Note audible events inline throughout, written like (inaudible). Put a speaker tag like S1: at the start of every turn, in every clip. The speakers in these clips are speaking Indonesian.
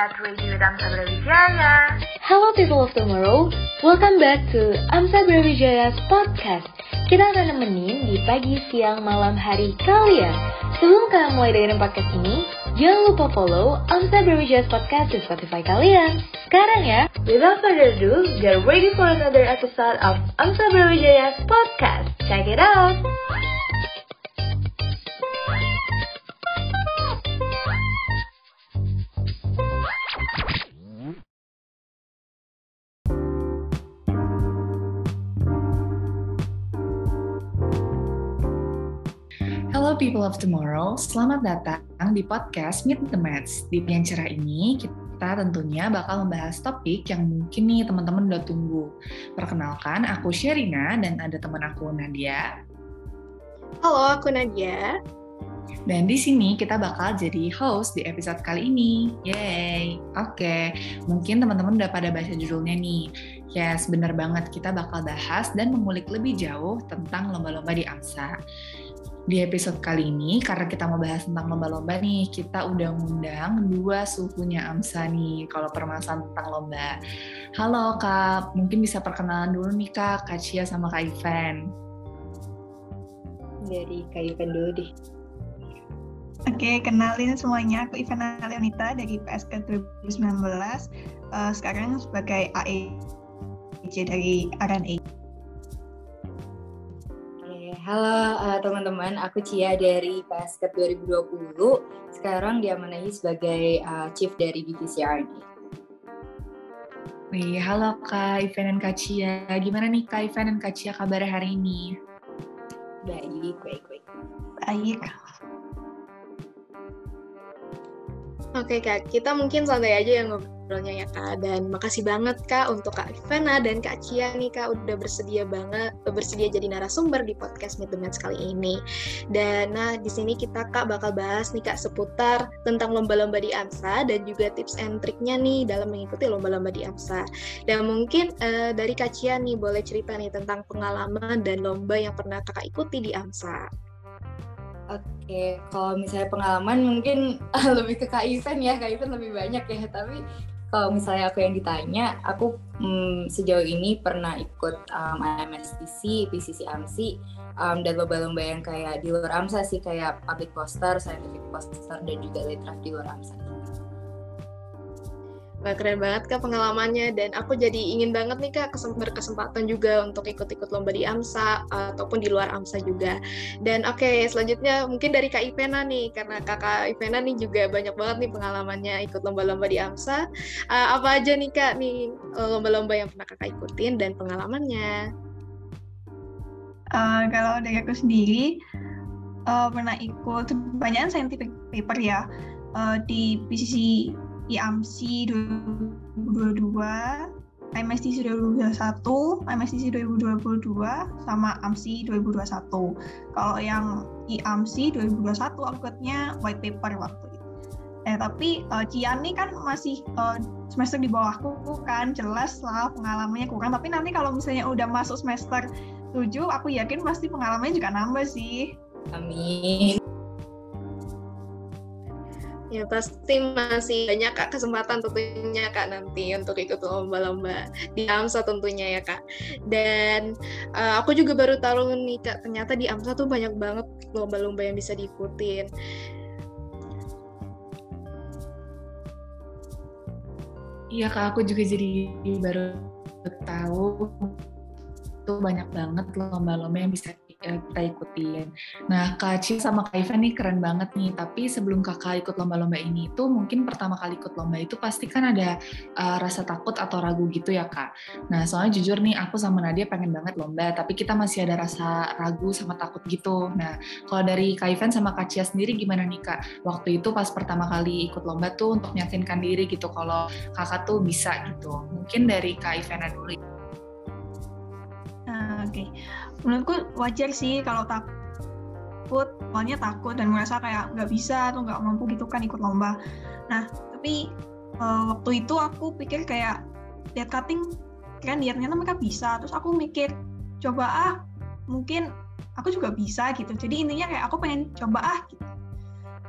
S1: Radio Brawijaya.
S2: Hello people of tomorrow, welcome back to Amsa Brawijaya's podcast. Kita akan nemenin di pagi, siang, malam, hari kalian. Sebelum kalian mulai dengerin podcast ini, jangan lupa follow Amsa Brawijaya's podcast di Spotify kalian. Sekarang ya, without further ado, get ready for another episode of Amsa Brawijaya's podcast. Check it out!
S3: People of tomorrow, selamat datang di podcast Meet the Mats. Di pencara ini kita tentunya bakal membahas topik yang mungkin nih teman-teman udah tunggu. Perkenalkan, aku Sherina dan ada teman aku Nadia.
S4: Halo, aku Nadia.
S3: Dan di sini kita bakal jadi host di episode kali ini. Yeay. Oke, mungkin teman-teman udah pada baca judulnya nih. Yes, bener banget. Kita bakal bahas dan mengulik lebih jauh tentang lomba-lomba di AMSA. Di episode kali ini, karena kita mau bahas tentang lomba-lomba nih, kita udah ngundang dua suhunya AMSA nih, kalau permasalahan tentang lomba. Halo Kak, mungkin bisa perkenalan dulu nih Kak, Kak Cia sama Kak Ivan.
S5: Dari Kak Ivan dulu deh.
S4: Oke, kenalin semuanya. Aku Ivana Leonita dari PSK 2019. Uh, sekarang sebagai AEJ dari RNA.
S5: Halo uh, teman-teman, aku Cia dari Basket 2020. Sekarang diamanahi sebagai uh, Chief dari Divisi R&D.
S3: Wih, halo Kak Ivan dan Kak Cia. Gimana nih Kak Ivan dan Kak Cia kabar hari ini?
S5: Baik, baik, baik.
S4: Baik.
S6: Oke kak, kita mungkin santai aja yang ngobrolnya ya kak. Dan makasih banget kak untuk kak Ivana dan kak Cia nih kak udah bersedia banget bersedia jadi narasumber di podcast Meet the Match kali ini. Dan nah di sini kita kak bakal bahas nih kak seputar tentang lomba-lomba di AMSA dan juga tips and triknya nih dalam mengikuti lomba-lomba di AMSA. Dan mungkin uh, dari kak Cia nih boleh cerita nih tentang pengalaman dan lomba yang pernah kakak ikuti di AMSA.
S5: Oke, kalau misalnya pengalaman mungkin (laughs) lebih ke Kak Ivan ya, Kak Ivan lebih banyak ya. Tapi kalau misalnya aku yang ditanya, aku hmm, sejauh ini pernah ikut um, AMSTC, PCC AMSI, um, dan lomba-lomba yang kayak di luar AMSA sih, kayak public poster, scientific poster, dan juga litraf di luar AMSA.
S6: Wah, keren banget kak pengalamannya dan aku jadi ingin banget nih kak berkesempatan juga untuk ikut-ikut lomba di AMSA ataupun di luar AMSA juga. Dan oke okay, selanjutnya mungkin dari kak Ivena nih karena kakak Ivena nih juga banyak banget nih pengalamannya ikut lomba-lomba di AMSA. Uh, apa aja nih kak nih lomba-lomba yang pernah kakak ikutin dan pengalamannya?
S4: Uh, kalau dari aku sendiri uh, pernah ikut banyak scientific paper ya uh, di PCC IAMSI 2022, MSTC 2021, MSTC 2022, sama AMSI 2021. Kalau yang IAMSI 2021 aku white paper waktu itu. Eh tapi uh, Cian nih kan masih uh, semester di bawahku kan jelas lah pengalamannya kurang. Tapi nanti kalau misalnya udah masuk semester 7 aku yakin pasti pengalamannya juga nambah sih.
S5: Amin.
S6: Ya pasti masih banyak kak kesempatan tentunya kak nanti untuk ikut lomba-lomba di AMSA tentunya ya kak. Dan uh, aku juga baru tahu nih kak ternyata di AMSA tuh banyak banget lomba-lomba yang bisa diikutin.
S3: Iya kak, aku juga jadi baru tahu tuh banyak banget lomba-lomba yang bisa kita ikutin. Nah, Kak Ci sama Kak Ivan nih keren banget nih, tapi sebelum kakak ikut lomba-lomba ini itu mungkin pertama kali ikut lomba itu pasti kan ada uh, rasa takut atau ragu gitu ya Kak. Nah, soalnya jujur nih aku sama Nadia pengen banget lomba, tapi kita masih ada rasa ragu sama takut gitu. Nah, kalau dari Kak Ivan sama Kak Cia sendiri gimana nih Kak? Waktu itu pas pertama kali ikut lomba tuh untuk meyakinkan diri gitu kalau kakak tuh bisa gitu. Mungkin dari Kak Ivana dulu.
S4: Okay menurutku wajar sih kalau takut. Awalnya takut dan merasa kayak nggak bisa atau nggak mampu gitu kan ikut lomba. Nah tapi uh, waktu itu aku pikir kayak lihat cutting kan lihat ternyata mereka bisa. Terus aku mikir coba ah mungkin aku juga bisa gitu. Jadi intinya kayak aku pengen coba ah gitu.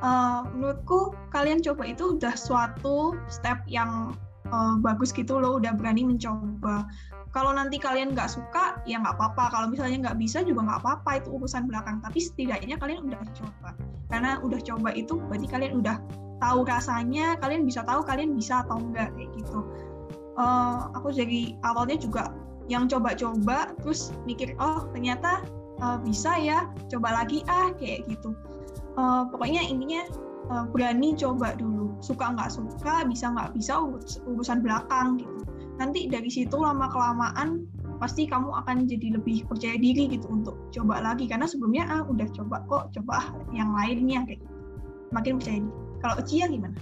S4: Uh, menurutku kalian coba itu udah suatu step yang uh, bagus gitu loh udah berani mencoba. Kalau nanti kalian nggak suka ya nggak apa-apa. Kalau misalnya nggak bisa juga nggak apa-apa itu urusan belakang. Tapi setidaknya kalian udah coba. Karena udah coba itu berarti kalian udah tahu rasanya kalian bisa tahu kalian bisa atau enggak kayak gitu. Uh, aku jadi awalnya juga yang coba-coba terus mikir oh ternyata uh, bisa ya coba lagi ah kayak gitu. Uh, pokoknya intinya uh, berani coba dulu. Suka nggak suka bisa nggak bisa urusan belakang gitu. Nanti dari situ lama kelamaan pasti kamu akan jadi lebih percaya diri gitu untuk coba lagi. Karena sebelumnya ah udah coba kok coba yang lainnya kayak gitu. makin percaya diri. Kalau Cia gimana?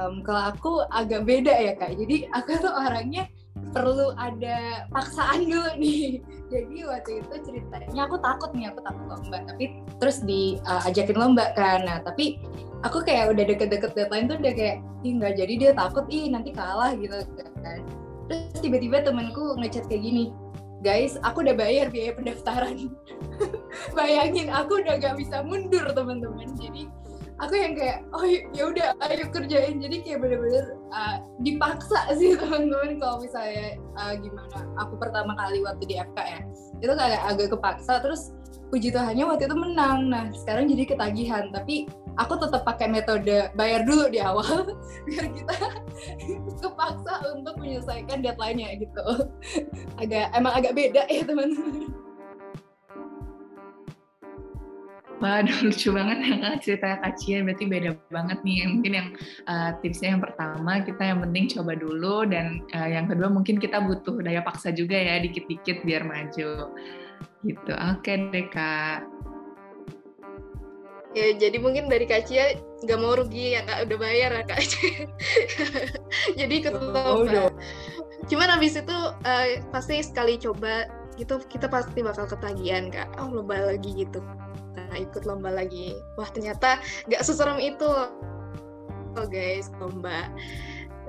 S5: Um, kalau aku agak beda ya kak. Jadi aku tuh orangnya perlu ada paksaan dulu nih. (laughs) Jadi waktu itu ceritanya aku takut nih, aku takut lomba. Tapi terus diajakin uh, lomba. Nah tapi aku kayak udah deket-deket deadline tuh udah kayak, ih nggak jadi dia takut, ih nanti kalah gitu kan. Terus tiba-tiba temenku ngechat kayak gini, guys aku udah bayar biaya pendaftaran. (laughs) Bayangin aku udah gak bisa mundur teman-teman. Jadi aku yang kayak oh ya udah ayo kerjain. Jadi kayak bener-bener uh, dipaksa sih (laughs) teman-teman kalau misalnya uh, gimana. Aku pertama kali waktu di FK ya itu kayak agak kepaksa terus puji Tuhannya waktu itu menang. Nah sekarang jadi ketagihan tapi aku tetap pakai metode bayar dulu di awal (laughs) biar kita (laughs) kepaksa untuk menyelesaikan deadline-nya gitu. Agak emang agak beda ya teman-teman
S3: Waduh (laughs) lucu banget ya kak cerita Kak Cia. Berarti beda banget nih. Mungkin yang uh, tipsnya yang pertama kita yang penting coba dulu. Dan uh, yang kedua mungkin kita butuh daya paksa juga ya dikit-dikit biar maju. Gitu. Oke deh kak.
S6: Ya jadi mungkin dari Kak Cia nggak mau rugi ya kak. Udah bayar ya kak? (laughs) Jadi ikut oh, cuman habis itu uh, pasti sekali coba gitu kita pasti bakal ketagihan kak. Oh lomba lagi gitu nah ikut lomba lagi. Wah ternyata nggak seserem itu. Oh guys lomba.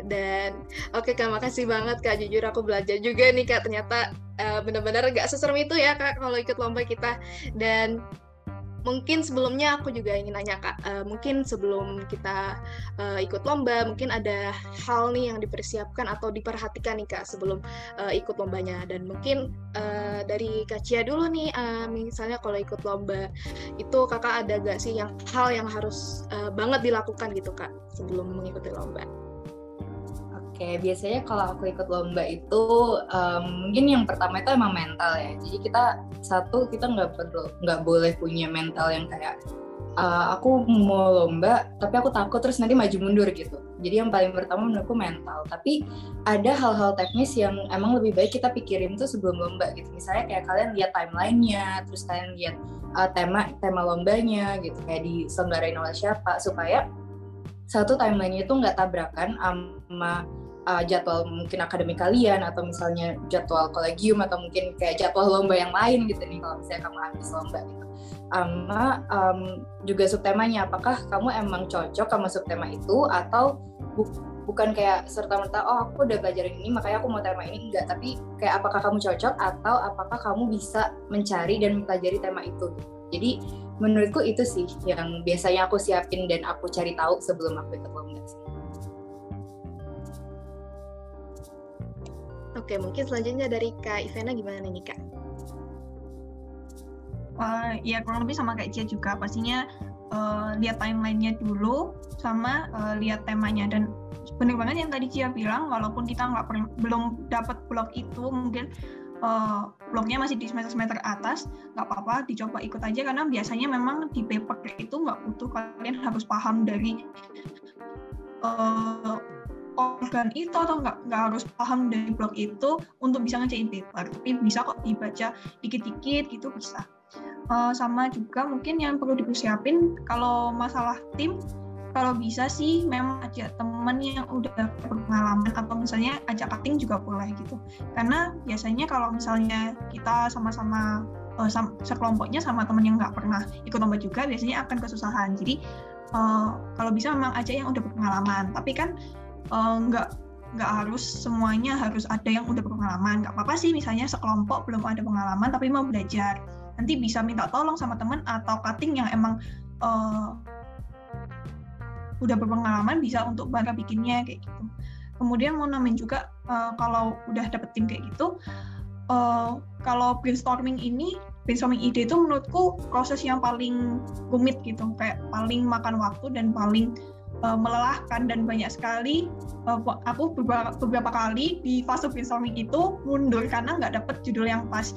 S6: Dan oke okay, kak makasih banget kak. Jujur aku belajar juga nih kak. Ternyata uh, benar-benar nggak seserem itu ya kak kalau ikut lomba kita. Dan mungkin sebelumnya aku juga ingin nanya kak, uh, mungkin sebelum kita uh, ikut lomba, mungkin ada hal nih yang dipersiapkan atau diperhatikan nih kak sebelum uh, ikut lombanya. Dan mungkin uh, dari kak Cia dulu nih, uh, misalnya kalau ikut lomba itu kakak ada gak sih yang hal yang harus uh, banget dilakukan gitu kak sebelum mengikuti lomba?
S5: Oke, biasanya kalau aku ikut lomba itu um, mungkin yang pertama itu emang mental ya. Jadi kita satu kita nggak perlu nggak boleh punya mental yang kayak uh, aku mau lomba tapi aku takut terus nanti maju mundur gitu. Jadi yang paling pertama menurutku mental. Tapi ada hal-hal teknis yang emang lebih baik kita pikirin tuh sebelum lomba gitu. Misalnya kayak kalian lihat timelinenya, terus kalian lihat uh, tema tema lombanya gitu kayak diselenggarain oleh siapa supaya satu timelinenya itu nggak tabrakan sama uh, jadwal mungkin akademik kalian atau misalnya jadwal kolegium atau mungkin kayak jadwal lomba yang lain gitu nih kalau misalnya kamu habis lomba gitu. Sama um, juga subtemanya apakah kamu emang cocok sama subtema itu atau bu bukan kayak serta merta oh aku udah belajar ini makanya aku mau tema ini enggak tapi kayak apakah kamu cocok atau apakah kamu bisa mencari dan mempelajari tema itu jadi menurutku itu sih yang biasanya aku siapin dan aku cari tahu sebelum aku ikut lomba sih.
S6: Oke, mungkin selanjutnya dari Kak Ivana gimana nih Kak?
S4: Uh, ya kurang lebih sama kayak Cia juga. Pastinya uh, lihat timelinenya dulu sama uh, lihat temanya. Dan benar banget yang tadi Cia bilang walaupun kita nggak belum dapat blog itu mungkin uh, blognya masih di semester semester atas nggak apa-apa dicoba ikut aja. Karena biasanya memang di paper itu nggak butuh kalian harus paham dari uh, organ itu atau nggak nggak harus paham dari blog itu untuk bisa ngerjain paper. Tapi bisa kok dibaca dikit-dikit gitu bisa. Uh, sama juga mungkin yang perlu dipersiapin kalau masalah tim kalau bisa sih memang ajak temen yang udah berpengalaman atau misalnya ajak cutting juga boleh gitu. Karena biasanya kalau misalnya kita sama-sama uh, sekelompoknya sama temen yang nggak pernah ikut lomba juga biasanya akan kesusahan. Jadi uh, kalau bisa memang aja yang udah berpengalaman. Tapi kan Eh, nggak uh, nggak harus semuanya harus ada yang udah berpengalaman. Nggak apa-apa sih misalnya sekelompok belum ada pengalaman tapi mau belajar. Nanti bisa minta tolong sama teman atau cutting yang emang uh, udah berpengalaman bisa untuk bangga bikinnya kayak gitu. Kemudian mau namin juga uh, kalau udah dapet tim kayak gitu, uh, kalau brainstorming ini brainstorming ide itu menurutku proses yang paling rumit gitu, kayak paling makan waktu dan paling uh, melelahkan dan banyak sekali uh, aku beberapa, beberapa kali di fase brainstorming itu mundur karena nggak dapet judul yang pas.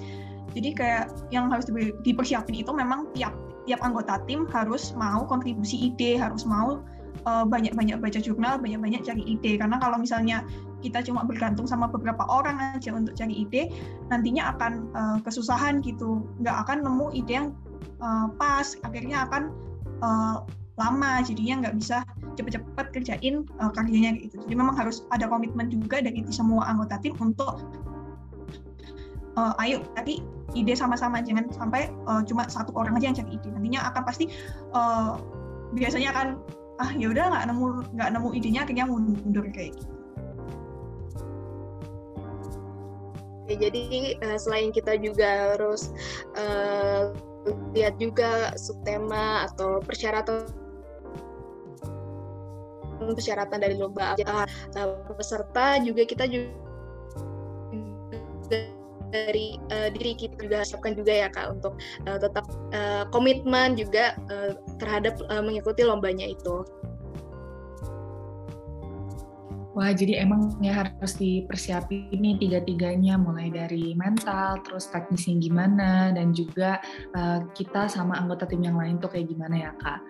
S4: Jadi kayak yang harus dipersiapin itu memang tiap tiap anggota tim harus mau kontribusi ide, harus mau banyak-banyak uh, baca jurnal, banyak-banyak cari ide. Karena kalau misalnya kita cuma bergantung sama beberapa orang aja untuk cari ide, nantinya akan uh, kesusahan gitu, nggak akan nemu ide yang uh, pas, akhirnya akan uh, lama, jadinya nggak bisa cepet-cepet kerjain uh, karyanya gitu. Jadi memang harus ada komitmen juga dari semua anggota tim untuk uh, ayo tadi ide sama-sama jangan sampai uh, cuma satu orang aja yang cari ide. Nantinya akan pasti uh, biasanya akan ah ya udah nggak nemu nggak nemu idenya akhirnya mundur kayak gitu.
S6: Oke, jadi uh, selain kita juga harus uh, lihat juga subtema atau persyaratan persyaratan dari lomba uh, peserta juga kita juga dari uh, diri kita juga siapkan juga ya kak untuk uh, tetap uh, komitmen juga uh, terhadap uh, mengikuti lombanya itu.
S3: Wah, jadi emang ya harus dipersiapin ini tiga-tiganya, mulai dari mental, terus teknisnya gimana, dan juga uh, kita sama anggota tim yang lain tuh kayak gimana ya, Kak.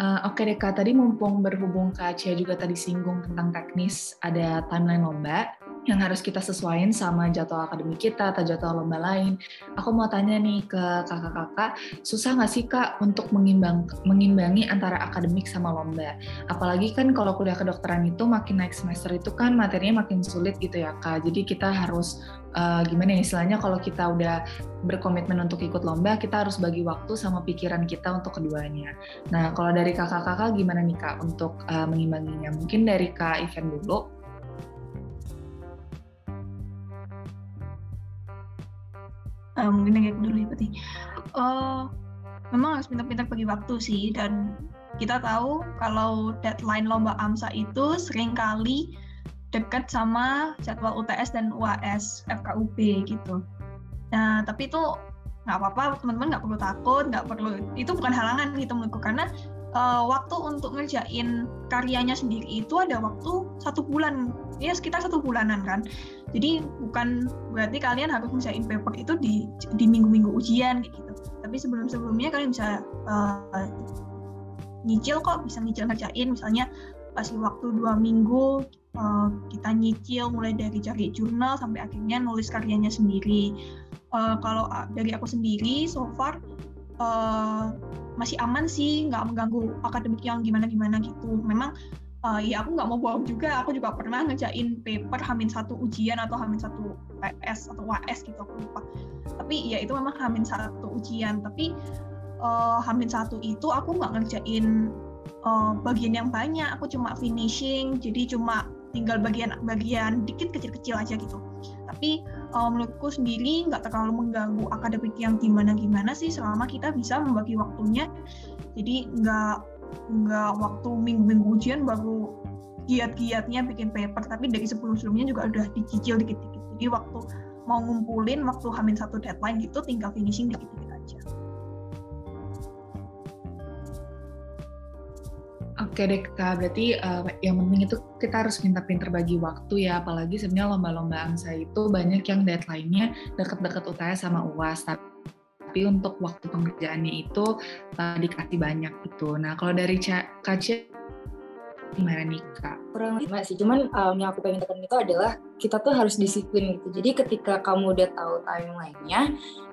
S3: Uh, Oke deh, Kak, tadi mumpung berhubung Kak Cia juga tadi singgung tentang teknis, ada timeline lomba yang harus kita sesuaikan sama jadwal akademik kita atau jadwal lomba lain. Aku mau tanya nih ke kakak-kakak, susah nggak sih kak untuk mengimbang, mengimbangi antara akademik sama lomba? Apalagi kan kalau kuliah kedokteran itu makin naik semester itu kan materinya makin sulit gitu ya kak. Jadi kita harus uh, gimana ya istilahnya kalau kita udah berkomitmen untuk ikut lomba, kita harus bagi waktu sama pikiran kita untuk keduanya. Nah kalau dari kakak-kakak gimana nih kak untuk uh, mengimbanginya? Mungkin dari kak event dulu.
S4: Uh, mungkin kayak dulu ya berarti uh, memang harus pintar-pintar bagi waktu sih dan kita tahu kalau deadline lomba AMSA itu sering kali dekat sama jadwal UTS dan UAS FKUB gitu. Nah tapi itu nggak apa-apa teman-teman nggak perlu takut nggak perlu itu bukan halangan gitu menurutku karena uh, waktu untuk ngerjain karyanya sendiri itu ada waktu satu bulan. Ya sekitar satu bulanan kan. Jadi bukan berarti kalian harus ngerjain paper itu di di minggu-minggu ujian gitu. Tapi sebelum-sebelumnya kalian bisa uh, nyicil kok bisa nyicil ngerjain. Misalnya kasih waktu dua minggu uh, kita nyicil mulai dari cari jurnal sampai akhirnya nulis karyanya sendiri. Uh, kalau dari aku sendiri so far uh, masih aman sih nggak mengganggu akademik yang gimana gimana gitu. Memang uh, ya aku nggak mau bohong juga. Aku juga pernah ngejain paper hamin satu ujian atau hamin satu PS atau WAS gitu aku lupa. Tapi ya itu memang hamin satu ujian. Tapi uh, hamin satu itu aku nggak ngerjain uh, bagian yang banyak. Aku cuma finishing jadi cuma tinggal bagian-bagian dikit kecil-kecil aja gitu. Tapi uh, menurutku sendiri nggak terlalu mengganggu akademik yang gimana-gimana sih selama kita bisa membagi waktunya. Jadi nggak nggak waktu minggu-minggu ujian baru giat-giatnya bikin paper, tapi dari sebelum-sebelumnya juga udah dicicil dikit-dikit. Jadi waktu mau ngumpulin waktu hamil satu deadline gitu tinggal finishing dikit-dikit
S3: Oke deh kak, berarti uh, yang penting itu kita harus pintar-pintar bagi waktu ya, apalagi sebenarnya lomba-lomba AMSA itu banyak yang deadline-nya deket-deket UTS sama UAS, tapi untuk waktu pengerjaannya itu uh, dikasih banyak gitu. Nah kalau dari Kak gimana nih kak?
S5: Kurang lebih sih, cuman um, yang aku pengen tekan itu adalah kita tuh harus disiplin gitu. Jadi ketika kamu udah tahu timelinenya,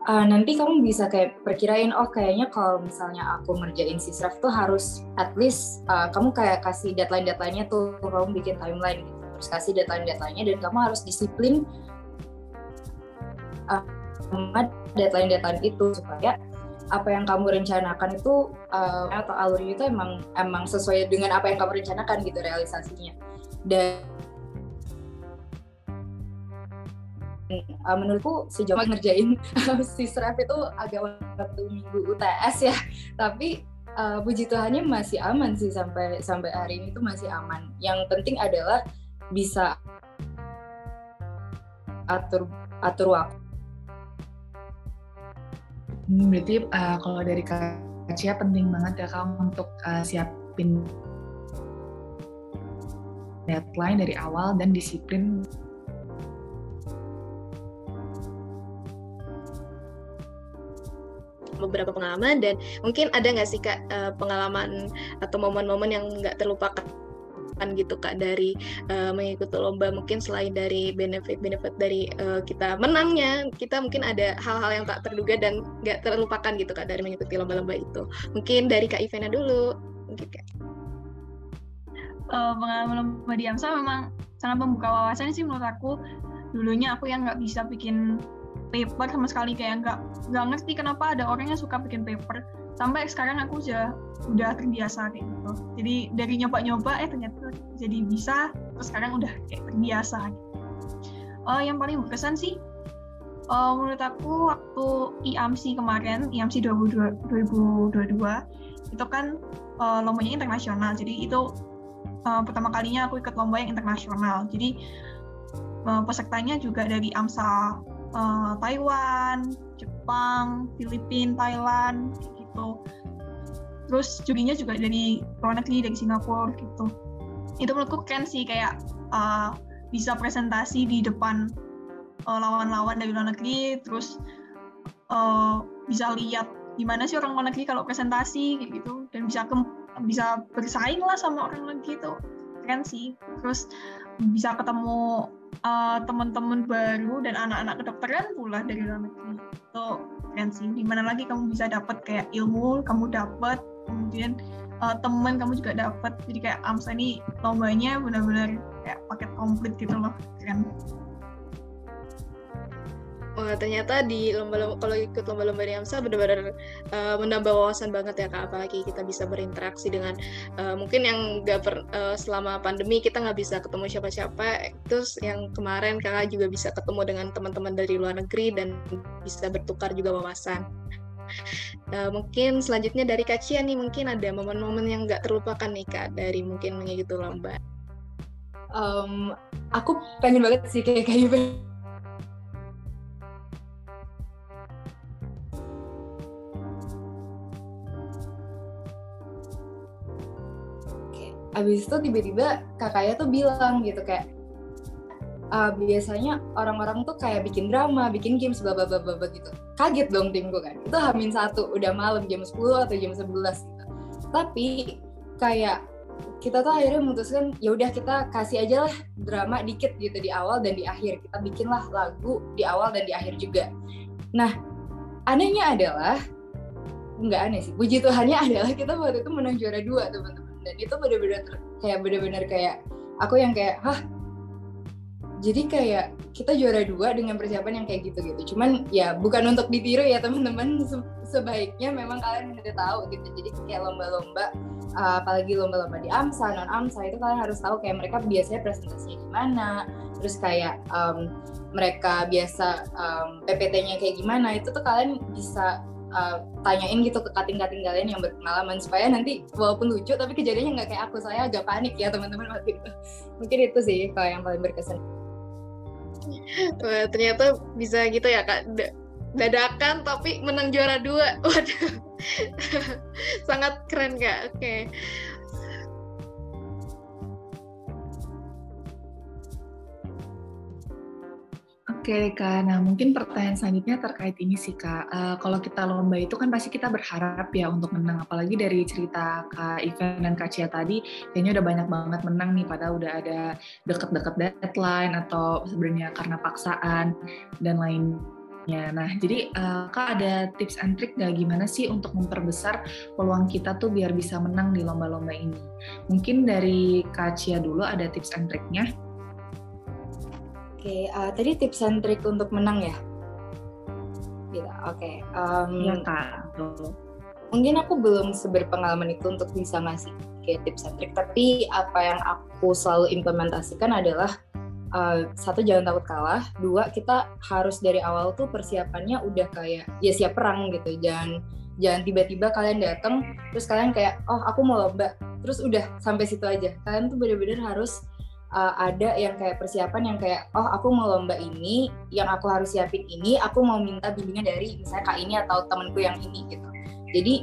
S5: uh, nanti kamu bisa kayak perkirain, oh kayaknya kalau misalnya aku ngerjain sisraf tuh harus at least uh, kamu kayak kasih deadline-deadline-nya tuh, kamu bikin timeline gitu. Terus kasih deadline-deadline-nya dan kamu harus disiplin uh, deadline-deadline itu supaya apa yang kamu rencanakan itu uh, atau alurnya itu emang emang sesuai dengan apa yang kamu rencanakan gitu realisasinya dan uh, menurutku sejauh ngerjain (laughs) si serap itu agak waktu minggu UTS ya tapi uh, puji Tuhannya masih aman sih sampai sampai hari ini tuh masih aman. Yang penting adalah bisa atur atur waktu.
S3: Hmm, berarti uh, kalau dari Kak Cia penting banget ya Kak untuk uh, siapin deadline dari awal dan disiplin.
S6: Beberapa pengalaman dan mungkin ada nggak sih kak uh, pengalaman atau momen-momen yang nggak terlupakan gitu kak dari uh, mengikuti lomba. Mungkin selain dari benefit-benefit dari uh, kita menangnya kita mungkin ada hal-hal yang tak terduga dan nggak terlupakan gitu kak dari mengikuti lomba-lomba itu. Mungkin dari kak Ivana dulu. Mungkin kak.
S4: Uh, pengalaman lomba di AMSA memang sangat membuka wawasan sih menurut aku. Dulunya aku yang nggak bisa bikin paper sama sekali kayak nggak nggak ngerti kenapa ada orang yang suka bikin paper sampai sekarang aku udah udah terbiasa kayak gitu. Jadi dari nyoba-nyoba eh ternyata jadi bisa terus sekarang udah kayak terbiasa. Uh, yang paling berkesan sih uh, menurut aku waktu IAMSI kemarin IAMSI 2022 itu kan uh, lombanya internasional. Jadi itu uh, pertama kalinya aku ikut lomba yang internasional. Jadi uh, pesertanya juga dari AMSA uh, Taiwan, Jepang, Filipina, Thailand, gitu. Terus jurinya juga dari luar negeri, dari Singapura, gitu. Itu menurutku keren sih, kayak uh, bisa presentasi di depan lawan lawan-lawan dari luar negeri, terus uh, bisa lihat gimana sih orang luar negeri kalau presentasi, gitu. Dan bisa ke, bisa bersaing lah sama orang luar negeri itu keren sih. Terus bisa ketemu uh, teman-teman baru dan anak-anak kedokteran pula dari luar negeri itu keren sih. Di mana lagi kamu bisa dapat kayak ilmu kamu dapat kemudian uh, teman kamu juga dapat jadi kayak AMSA ini lombanya benar-benar kayak paket komplit gitu loh. Keren
S6: Wah, ternyata di lomba-lomba kalau ikut lomba-lomba di AMSA benar-benar uh, menambah wawasan banget ya kak. Apalagi kita bisa berinteraksi dengan uh, mungkin yang nggak uh, selama pandemi kita nggak bisa ketemu siapa-siapa. Terus yang kemarin kakak juga bisa ketemu dengan teman-teman dari luar negeri dan bisa bertukar juga wawasan. Uh, mungkin selanjutnya dari Kak Cia nih mungkin ada momen-momen yang nggak terlupakan nih kak dari mungkin mengikuti lomba.
S5: Um, aku pengen banget sih kayak kayak abis itu tiba-tiba kakaknya tuh bilang gitu kayak uh, biasanya orang-orang tuh kayak bikin drama, bikin games, bla bla bla gitu. Kaget dong timku kan. Itu hamin satu, udah malam jam 10 atau jam 11 gitu. Tapi kayak kita tuh akhirnya memutuskan ya udah kita kasih aja lah drama dikit gitu di awal dan di akhir. Kita bikinlah lagu di awal dan di akhir juga. Nah, anehnya adalah nggak aneh sih. Puji Tuhannya adalah kita waktu itu menang juara dua teman-teman dan itu bener-bener kayak bener-bener kayak aku yang kayak hah? Jadi kayak kita juara dua dengan persiapan yang kayak gitu gitu cuman ya bukan untuk ditiru ya teman-teman. Sebaiknya memang kalian udah tahu gitu. Jadi kayak lomba-lomba uh, apalagi lomba-lomba di AMSA non AMSA itu kalian harus tahu kayak mereka biasanya presentasinya gimana terus kayak um, mereka biasa um, PPT-nya kayak gimana. Itu tuh kalian bisa uh, tanyain gitu ke kating-kating kalian yang berpengalaman supaya nanti walaupun lucu tapi kejadiannya nggak kayak aku saya agak panik ya teman-teman waktu itu. (laughs) Mungkin itu sih kalau yang paling berkesan.
S6: Ternyata bisa gitu ya kak. Dadakan tapi menang juara dua. (laughs) Waduh. (laughs) Sangat keren kak. Oke.
S3: Oke Kak, nah mungkin pertanyaan selanjutnya terkait ini sih Kak. Uh, kalau kita lomba itu kan pasti kita berharap ya untuk menang, apalagi dari cerita Kak Ivan dan Kak Cia tadi, kayaknya udah banyak banget menang nih, padahal udah ada deket-deket deadline atau sebenarnya karena paksaan dan lainnya. Nah, jadi uh, Kak ada tips and trick gak gimana sih untuk memperbesar peluang kita tuh biar bisa menang di lomba-lomba ini? Mungkin dari Kak Cia dulu ada tips and tricknya.
S5: Oke, okay, uh, tadi tips and trik untuk menang ya? Gitu, oke. Okay. Um,
S3: ya kak.
S5: Mungkin aku belum seberpengalaman itu untuk bisa ngasih kayak tips and trik, tapi apa yang aku selalu implementasikan adalah uh, satu jangan takut kalah, dua kita harus dari awal tuh persiapannya udah kayak ya siap perang gitu, jangan jangan tiba-tiba kalian datang terus kalian kayak oh aku mau lomba terus udah sampai situ aja kalian tuh bener-bener harus uh, ada yang kayak persiapan yang kayak oh aku mau lomba ini yang aku harus siapin ini aku mau minta bimbingan dari misalnya kak ini atau temenku yang ini gitu. Jadi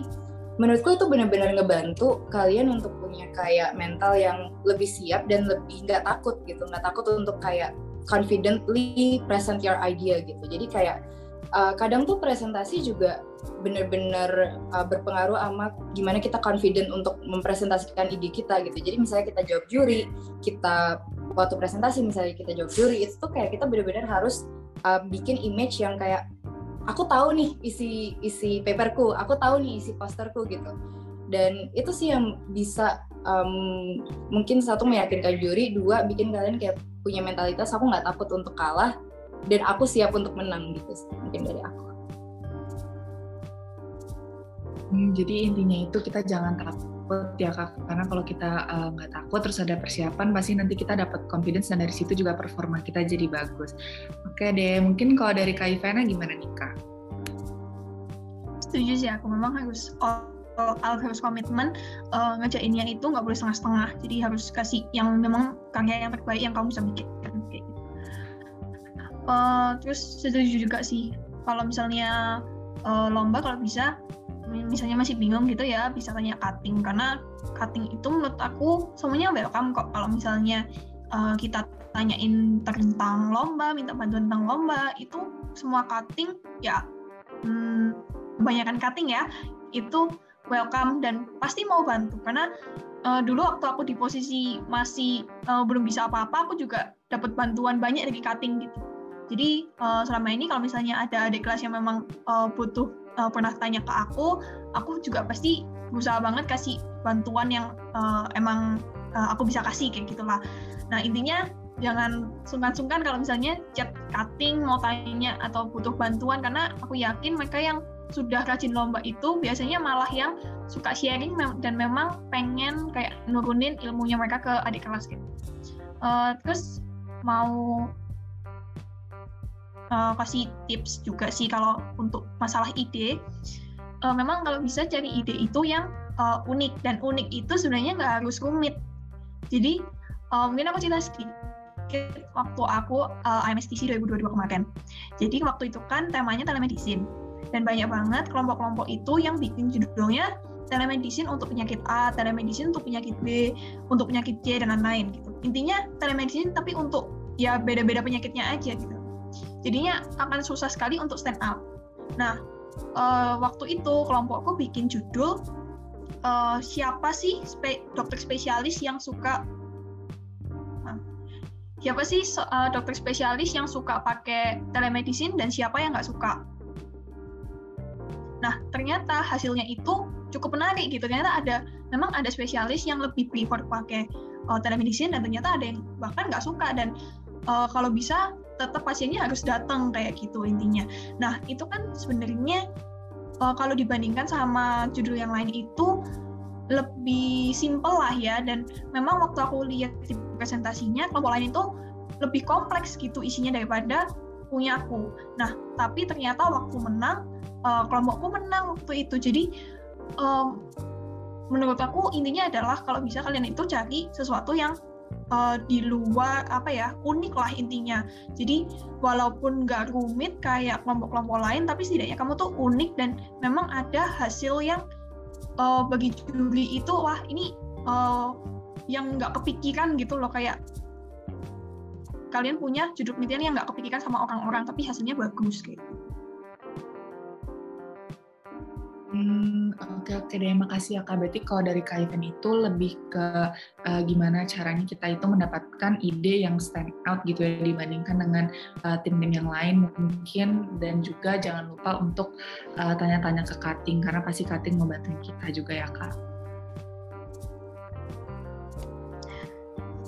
S5: menurutku itu benar-benar ngebantu kalian untuk punya kayak mental yang lebih siap dan lebih nggak takut gitu. Nggak takut untuk kayak confidently present your idea gitu. Jadi kayak uh, kadang tuh presentasi juga benar-benar uh, berpengaruh sama gimana kita confident untuk mempresentasikan ide kita gitu. Jadi misalnya kita jawab juri, kita waktu presentasi misalnya kita jawab juri itu tuh kayak kita benar-benar harus uh, bikin image yang kayak aku tahu nih isi isi paperku, aku tahu nih isi posterku gitu. Dan itu sih yang bisa um, mungkin satu meyakinkan juri, dua bikin kalian kayak punya mentalitas aku nggak takut untuk kalah dan aku siap untuk menang gitu mungkin dari aku.
S3: Hmm, jadi intinya itu kita jangan takut ya kak, karena kalau kita eh, nggak uh, takut terus ada persiapan pasti nanti kita dapat confidence dan dari situ juga performa kita jadi bagus. Oke deh, mungkin kalau dari kak Ivana gimana nih kak?
S4: Setuju sih aku memang harus all, all harus komitmen uh, ngejainnya itu nggak boleh setengah-setengah. Jadi harus kasih yang memang karya yang terbaik yang kamu bisa bikin gitu. Uh, terus setuju juga sih. Kalau misalnya uh, lomba kalau bisa misalnya masih bingung gitu ya bisa tanya cutting. Karena cutting itu menurut aku semuanya welcome kok. Kalau misalnya uh, kita tanyain tentang lomba minta bantuan tentang lomba itu semua cutting ya hmm, kebanyakan cutting ya itu welcome dan pasti mau bantu. Karena uh, dulu waktu aku di posisi masih uh, belum bisa apa-apa aku juga dapat bantuan banyak dari cutting gitu jadi uh, selama ini kalau misalnya ada adik kelas yang memang uh, butuh uh, pernah tanya ke aku, aku juga pasti berusaha banget kasih bantuan yang uh, emang uh, aku bisa kasih kayak gitulah. Nah intinya jangan sungkan-sungkan kalau misalnya chat cutting mau tanya atau butuh bantuan karena aku yakin mereka yang sudah rajin lomba itu biasanya malah yang suka sharing dan memang pengen kayak nurunin ilmunya mereka ke adik kelas gitu. Uh, terus mau uh, kasih tips juga sih kalau untuk masalah ide. Uh, memang kalau bisa cari ide itu yang uh, unik dan unik itu sebenarnya nggak harus rumit. Jadi uh, mungkin aku cerita sedikit waktu aku uh, IMSTC 2022 kemarin. Jadi waktu itu kan temanya telemedicine dan banyak banget kelompok-kelompok itu yang bikin judulnya telemedicine untuk penyakit A, telemedicine untuk penyakit B, untuk penyakit C dan lain-lain gitu. Intinya telemedicine tapi untuk ya beda-beda penyakitnya aja gitu jadinya akan susah sekali untuk stand out. Nah, uh, waktu itu kelompokku bikin judul uh, siapa sih spe dokter spesialis yang suka siapa sih uh, dokter spesialis yang suka pakai telemedicine dan siapa yang nggak suka. Nah, ternyata hasilnya itu cukup menarik gitu. Ternyata ada memang ada spesialis yang lebih prefer pakai uh, telemedicine dan ternyata ada yang bahkan nggak suka dan uh, kalau bisa tetap pasiennya harus datang kayak gitu intinya. Nah itu kan sebenarnya uh, kalau dibandingkan sama judul yang lain itu lebih simple lah ya dan memang waktu aku lihat di presentasinya kelompok lain itu lebih kompleks gitu isinya daripada punya aku. Nah tapi ternyata waktu menang uh, kelompokku menang waktu itu jadi menurut aku intinya adalah kalau bisa kalian itu cari sesuatu yang uh, di luar apa ya unik lah intinya. Jadi walaupun nggak rumit kayak kelompok-kelompok lain tapi setidaknya kamu tuh unik dan memang ada hasil yang uh, bagi juri itu wah ini uh, yang nggak kepikiran gitu loh. Kayak kalian punya judul penelitian yang nggak kepikiran sama orang-orang tapi hasilnya bagus gitu
S3: Hmm, oke oke deh, makasih ya Kak. Berarti kalau dari Kak itu lebih ke uh, gimana caranya kita itu mendapatkan ide yang stand out gitu ya dibandingkan dengan uh, tim-tim yang lain mungkin dan juga jangan lupa untuk tanya-tanya uh, ke cutting karena pasti cutting membantu kita juga ya Kak.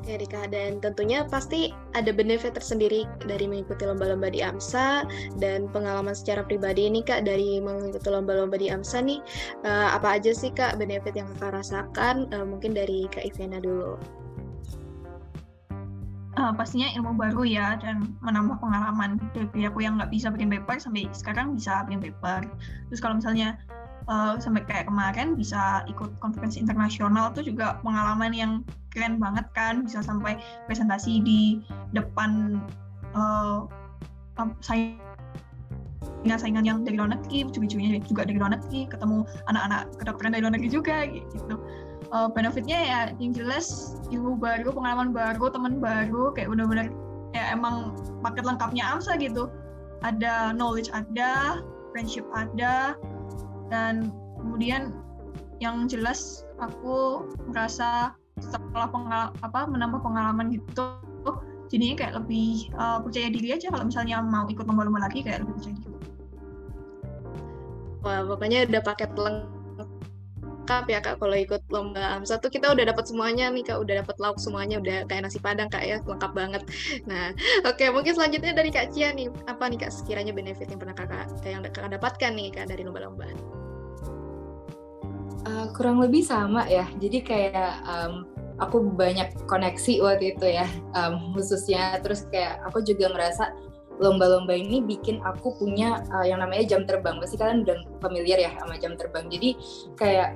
S6: Oke Rika, dan tentunya pasti ada benefit tersendiri dari mengikuti lomba-lomba di AMSA dan pengalaman secara pribadi ini Kak dari mengikuti lomba-lomba di AMSA nih, uh, apa aja sih Kak benefit yang Kakak rasakan? Uh, mungkin dari Kak Ivena dulu.
S4: Uh, pastinya ilmu baru ya dan menambah pengalaman dari aku yang nggak bisa bikin paper sampai sekarang bisa bikin paper. Terus kalau misalnya uh, sampai kayak kemarin bisa ikut konferensi internasional tuh juga pengalaman yang keren banget kan bisa sampai presentasi di depan uh, saingan-saingan yang dari luar negeri, cucu-cucunya juga dari luar negeri, ketemu anak-anak kedokteran dari luar negeri juga gitu. Uh, benefitnya ya yang jelas ilmu baru, pengalaman baru, teman baru, kayak benar-benar ya emang paket lengkapnya AMSA gitu. Ada knowledge ada, friendship ada, dan kemudian yang jelas aku merasa setelah pengal apa menambah pengalaman gitu jadinya kayak lebih uh, percaya diri aja kalau misalnya mau ikut lomba-lomba lagi kayak lebih percaya diri.
S6: Wah, pokoknya udah paket lengkap ya kak kalau ikut lomba AMSA tuh. Kita udah dapat semuanya nih kak. Udah dapat lauk semuanya udah kayak nasi padang kak ya. Lengkap banget. Nah oke okay, mungkin selanjutnya dari kak Cia nih. Apa nih kak sekiranya benefit yang pernah kakak yang kakak dapatkan nih kak dari lomba-lomba
S5: Uh, kurang lebih sama ya. Jadi kayak um, aku banyak koneksi waktu itu ya, um, khususnya. Terus kayak aku juga ngerasa lomba-lomba ini bikin aku punya uh, yang namanya jam terbang. Pasti kalian udah familiar ya sama jam terbang. Jadi kayak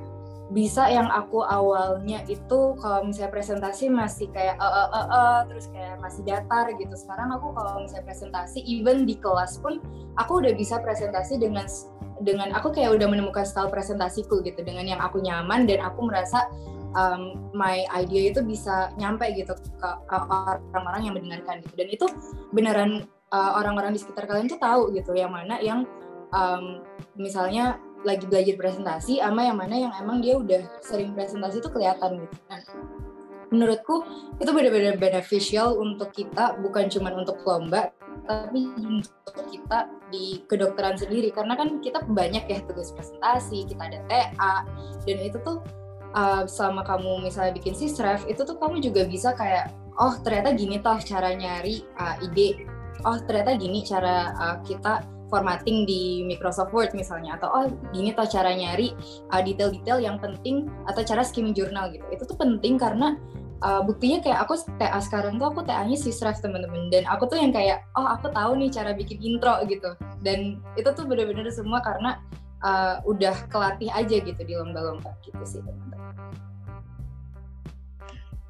S5: bisa yang aku awalnya itu kalau misalnya presentasi masih kayak uh, uh, uh, uh, terus kayak masih datar gitu. Sekarang aku kalau misalnya presentasi, even di kelas pun aku udah bisa presentasi dengan dengan aku kayak udah menemukan style presentasiku gitu dengan yang aku nyaman dan aku merasa um, my idea itu bisa nyampe gitu ke, orang-orang yang mendengarkan gitu dan itu beneran uh, orang-orang di sekitar kalian tuh tahu gitu yang mana yang um, misalnya lagi belajar presentasi sama yang mana yang emang dia udah sering presentasi itu kelihatan gitu. Kan menurutku itu benar-benar beneficial untuk kita bukan cuma untuk lomba tapi untuk kita di kedokteran sendiri. Karena kan kita banyak ya tugas presentasi kita ada TA dan itu tuh uh, selama kamu misalnya bikin sisref itu tuh kamu juga bisa kayak oh ternyata gini toh cara nyari uh, ide. Oh ternyata gini cara uh, kita formatting di Microsoft Word misalnya atau oh gini toh cara nyari detail-detail uh, yang penting atau cara skimming jurnal gitu. Itu tuh penting karena uh, buktinya kayak aku TA sekarang tuh aku TA-nya sisref teman-teman. Dan aku tuh yang kayak oh aku tahu nih cara bikin intro gitu. Dan itu tuh bener-bener semua karena uh, udah kelatih aja gitu di lomba-lomba gitu sih teman-teman.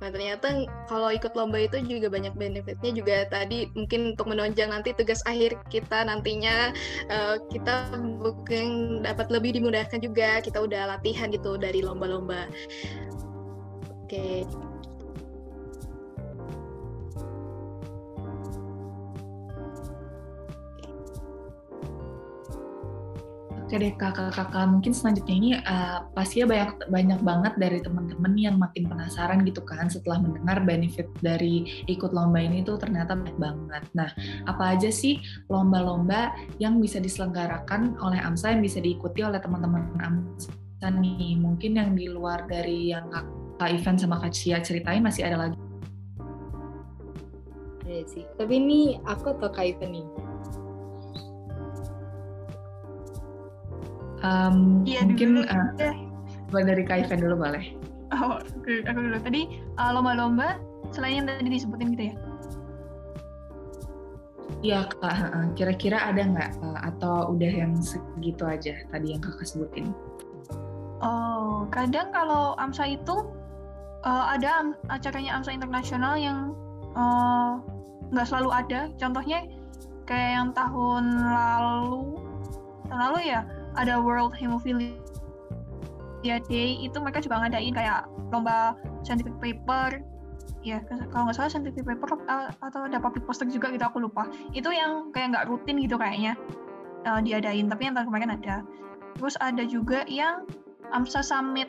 S6: Nah ternyata kalau ikut lomba itu juga banyak benefitnya juga tadi mungkin untuk menonjol nanti tugas akhir kita nantinya uh, kita mungkin dapat lebih dimudahkan juga kita udah latihan gitu dari lomba-lomba. Oke,
S3: Oke deh kakak-kakak, mungkin selanjutnya ini uh, pasti ya banyak banyak banget dari teman-teman yang makin penasaran gitu kan setelah mendengar benefit dari ikut lomba ini tuh ternyata banyak banget. Nah, apa aja sih lomba-lomba yang bisa diselenggarakan oleh AMSA yang bisa diikuti oleh teman-teman AMSA nih? Mungkin yang di luar dari yang Kak Ivan sama Kak Cia ceritain masih ada lagi.
S5: Iya sih, tapi ini aku atau Kak Ivan nih?
S3: Um, iya, mungkin uh, dari Kak Ivan dulu boleh.
S4: Oh, aku dulu. Tadi uh, lomba-lomba selain yang tadi disebutin gitu ya?
S3: Iya kak, kira-kira ada nggak uh, atau udah yang segitu aja tadi yang kakak sebutin?
S4: Oh, kadang kalau AMSA itu uh, ada acaranya AMSA internasional yang nggak uh, selalu ada. Contohnya kayak yang tahun lalu, tahun lalu ya ada World Hemophilia Day itu mereka juga ngadain kayak lomba scientific paper. Ya kalau nggak salah scientific paper atau ada public poster juga gitu aku lupa. Itu yang kayak nggak rutin gitu kayaknya uh, diadain tapi yang tahun kemarin ada. Terus ada juga yang AMSA Summit.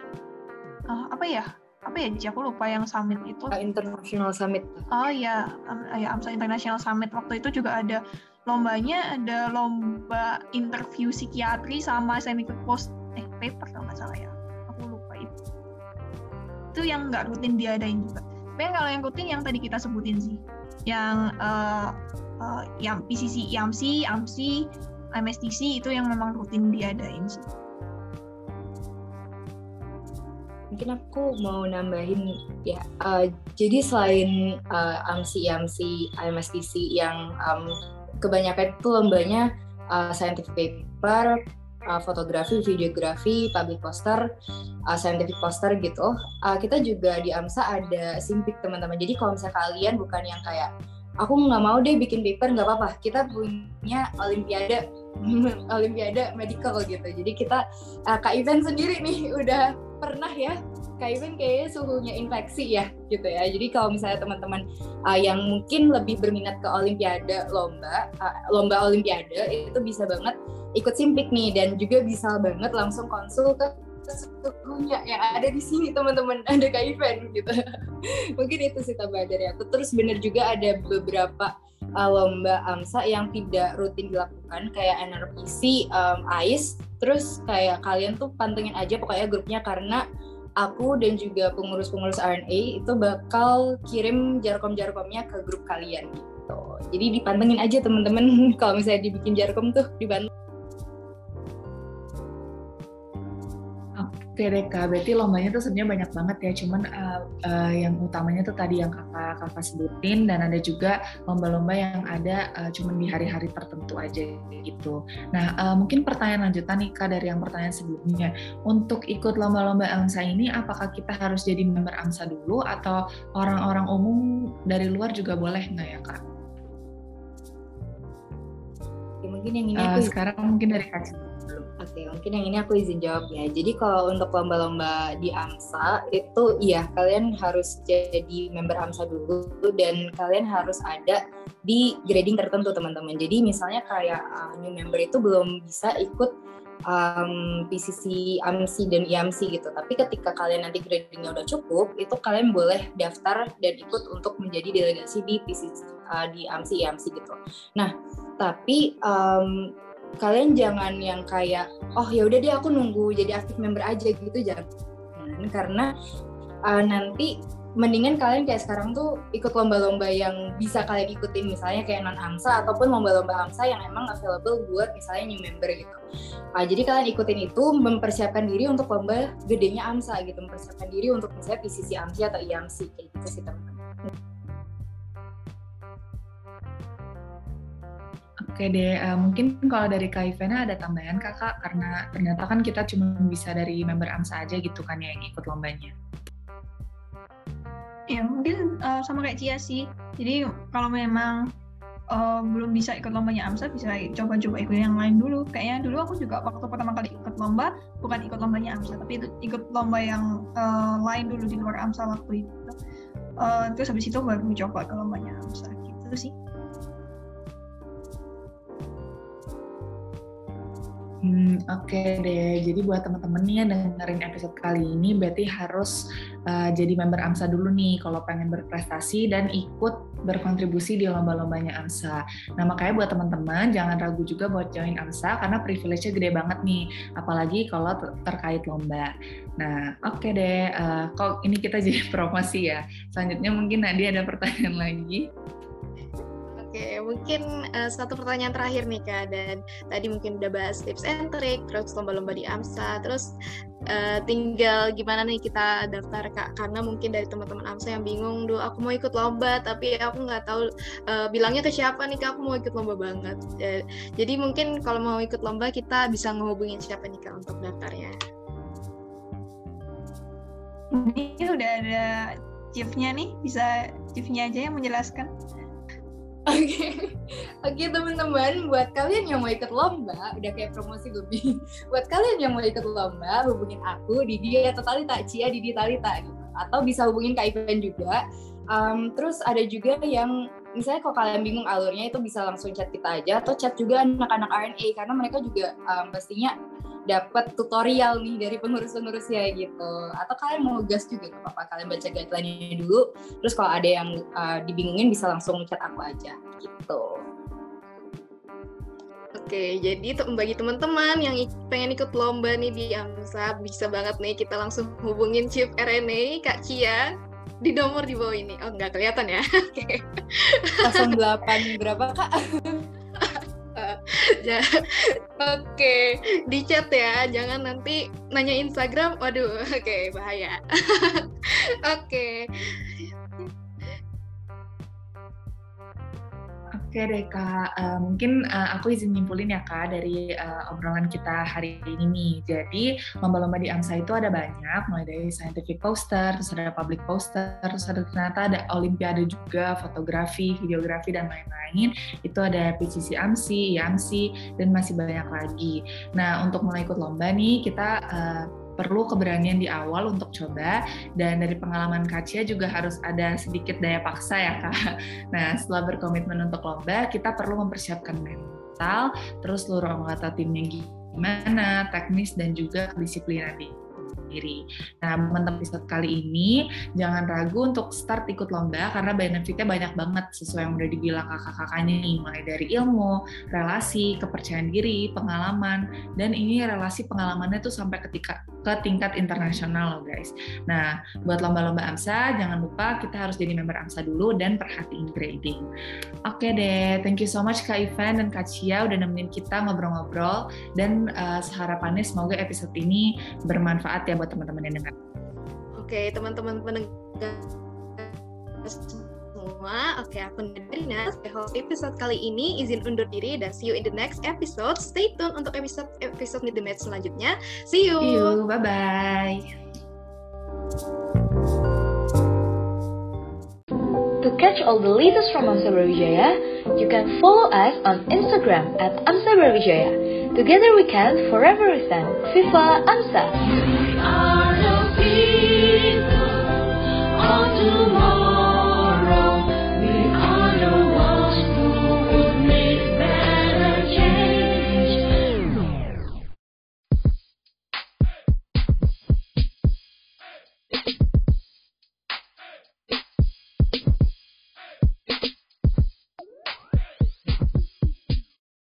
S4: Uh, apa ya? Apa ya aku lupa yang summit itu.
S5: International Summit.
S4: Oh ya um, ya AMSA International Summit. Waktu itu juga ada lombanya ada lomba interview psikiatri sama scientific post eh paper kalau nggak salah ya aku lupa itu itu yang nggak rutin diadain juga tapi kalau yang rutin yang tadi kita sebutin sih yang uh, uh, yang PCC IAMSI, AMSI, MSTC itu yang memang rutin diadain sih.
S5: Mungkin aku mau nambahin ya. Uh, jadi selain uh, AMSI, IAMSI, MSTC yang um, kebanyakan itu lombanya uh, scientific paper uh, fotografi, videografi, public poster, uh, scientific poster gitu. Uh, kita juga di AMSA ada simpik teman-teman. Jadi kalau misalnya kalian bukan yang kayak aku nggak mau deh bikin paper nggak apa-apa. Kita punya olimpiade (laughs) olimpiade medical gitu. Jadi kita uh, kak event sendiri nih (laughs) udah pernah ya Kak kayaknya suhunya infeksi ya gitu ya. Jadi kalau misalnya teman-teman uh, yang mungkin lebih berminat ke olimpiade lomba, uh, lomba olimpiade itu bisa banget ikut simpik nih dan juga bisa banget langsung konsul ke suhunya yang ada di sini teman-teman (laughs) ada Kak gitu. mungkin itu sih tambahan dari aku. Terus bener juga ada beberapa uh, lomba AMSA yang tidak rutin dilakukan kayak NRPC, um, ICE. Terus kayak kalian tuh pantengin aja pokoknya grupnya karena aku dan juga pengurus-pengurus RNA itu bakal kirim jarkom-jarkomnya ke grup kalian gitu. Jadi dipantengin aja teman-teman (laughs) kalau misalnya dibikin jarkom tuh dibantu.
S3: Oke deh kak, berarti lombanya tuh sebenarnya banyak banget ya. Cuman uh, uh, yang utamanya tuh tadi yang kakak kakak sebutin dan ada juga lomba-lomba yang ada uh, cuman di hari-hari tertentu aja gitu. Nah uh, mungkin pertanyaan lanjutan nih kak dari yang pertanyaan sebelumnya. Untuk ikut lomba-lomba AMSA ini, apakah kita harus jadi member AMSA dulu atau orang-orang umum dari luar juga boleh nggak ya kak?
S5: Ya, mungkin yang ini
S3: uh, sekarang mungkin dari kak
S5: Oke, mungkin yang ini aku izin jawab ya. Jadi kalau untuk lomba-lomba di AMSA itu iya kalian harus jadi member AMSA dulu dan kalian harus ada di grading tertentu teman-teman. Jadi misalnya kayak uh, new member itu belum bisa ikut um, PCC, AMSI dan IAMSI gitu. Tapi ketika kalian nanti gradingnya udah cukup, itu kalian boleh daftar dan ikut untuk menjadi delegasi di PCC, uh, di AMSI, IAMSI gitu. Nah, tapi um, kalian jangan yang kayak oh ya udah deh aku nunggu jadi aktif member aja gitu jangan karena uh, nanti mendingan kalian kayak sekarang tuh ikut lomba-lomba yang bisa kalian ikutin misalnya kayak non AMSA ataupun lomba-lomba AMSA yang emang available buat misalnya new member gitu. Uh, jadi kalian ikutin itu mempersiapkan diri untuk lomba gedenya AMSA gitu, mempersiapkan diri untuk misalnya PCC AMSI atau IAMSI kayak gitu sih teman-teman.
S3: Oke deh, uh, mungkin kalau dari Kak Ivana ada tambahan kakak karena ternyata kan kita cuma bisa dari member AMSA aja gitu kan ya yang ikut lombanya.
S4: Ya mungkin uh, sama kayak Cia sih. Jadi kalau memang uh, belum bisa ikut lombanya AMSA bisa coba-coba ikut yang lain dulu. Kayaknya dulu aku juga waktu pertama kali ikut lomba bukan ikut lombanya AMSA tapi ikut lomba yang uh, lain dulu di luar AMSA waktu itu. Uh, terus habis itu baru coba ke lombanya AMSA gitu sih.
S3: Hmm, Oke okay deh, jadi buat teman-teman nih yang dengerin episode kali ini berarti harus uh, jadi member AMSA dulu nih kalau pengen berprestasi dan ikut berkontribusi di lomba-lombanya AMSA. Nah makanya buat teman-teman jangan ragu juga buat join AMSA karena privilege-nya gede banget nih, apalagi kalau terkait lomba. Nah oke okay deh, uh, kok ini kita (laughs) jadi promosi ya. Selanjutnya mungkin Nadia ada pertanyaan lagi.
S6: Oke, mungkin uh, satu pertanyaan terakhir nih Kak, dan tadi mungkin udah bahas tips and trick, terus lomba-lomba di AMSA, terus uh, tinggal gimana nih kita daftar Kak, karena mungkin dari teman-teman AMSA yang bingung, duh aku mau ikut lomba, tapi aku nggak tahu uh, bilangnya ke siapa nih Kak, aku mau ikut lomba banget. Jadi mungkin kalau mau ikut lomba, kita bisa ngehubungin siapa nih Kak untuk daftarnya.
S4: Ini udah ada chiefnya nih, bisa chiefnya aja yang menjelaskan.
S5: Oke, okay. oke okay, teman-teman, buat kalian yang mau ikut lomba, udah kayak promosi lebih. Buat kalian yang mau ikut lomba, hubungin aku Didi atau Talita, Cia Didi Talita gitu. Atau bisa hubungin Kak Ivan juga. Um, terus ada juga yang misalnya kalau kalian bingung alurnya itu bisa langsung chat kita aja atau chat juga anak-anak RNA karena mereka juga um, pastinya dapat tutorial nih dari pengurus-pengurusnya gitu atau kalian mau gas juga gak apa-apa kalian baca guideline-nya dulu terus kalau ada yang uh, dibingungin bisa langsung chat aku aja gitu
S6: Oke, jadi bagi teman-teman yang pengen ikut lomba nih di AMSA, bisa banget nih kita langsung hubungin Chief RNA, Kak Cia, di nomor di bawah ini. Oh, nggak kelihatan ya? (laughs) Oke.
S5: 08 berapa, Kak?
S6: Ya, (laughs) oke okay. di chat ya jangan nanti nanya Instagram waduh (laughs) oke okay, bahaya (laughs) oke okay.
S3: Oke deh kak, uh, mungkin uh, aku izin nyimpulin ya kak dari uh, obrolan kita hari ini nih. Jadi lomba-lomba di AMSA itu ada banyak, mulai dari scientific poster, terus ada public poster, terus ada ternyata ada olimpiade juga, fotografi, videografi dan lain-lain. Itu ada PCC AMSI, IAMSI, dan masih banyak lagi. Nah untuk mulai ikut lomba nih kita uh, perlu keberanian di awal untuk coba dan dari pengalaman Kacia juga harus ada sedikit daya paksa ya kak. (laughs) Nah setelah berkomitmen untuk lomba kita perlu mempersiapkan mental, terus seluruh anggota timnya gimana, teknis dan juga kedisiplinan diri. Nah, teman-teman episode kali ini jangan ragu untuk start ikut lomba karena benefitnya banyak banget sesuai yang udah dibilang kakak-kakaknya nih, mulai dari ilmu, relasi, kepercayaan diri, pengalaman, dan ini relasi pengalamannya tuh sampai ketika ke tingkat internasional loh guys. Nah, buat lomba-lomba AMSA jangan lupa kita harus jadi member AMSA dulu dan perhatiin grading. Oke deh, thank you so much Kak Ivan dan Kak Cia udah nemenin kita ngobrol-ngobrol dan uh, seharapannya semoga episode ini bermanfaat ya buat teman-teman yang dengar.
S6: Oke, teman-teman pendengar semua. Oke, aku Nadarina, host episode kali ini. Izin undur diri dan see you in the next episode. Stay tune untuk episode episode Meet the Match selanjutnya. See you.
S3: See you. Bye-bye.
S2: To catch all the latest from Amsa Brawijaya, you can follow us on Instagram at Amsa Brawijaya. Together we can forever defend FIFA AMSA. are oh, the people of tomorrow.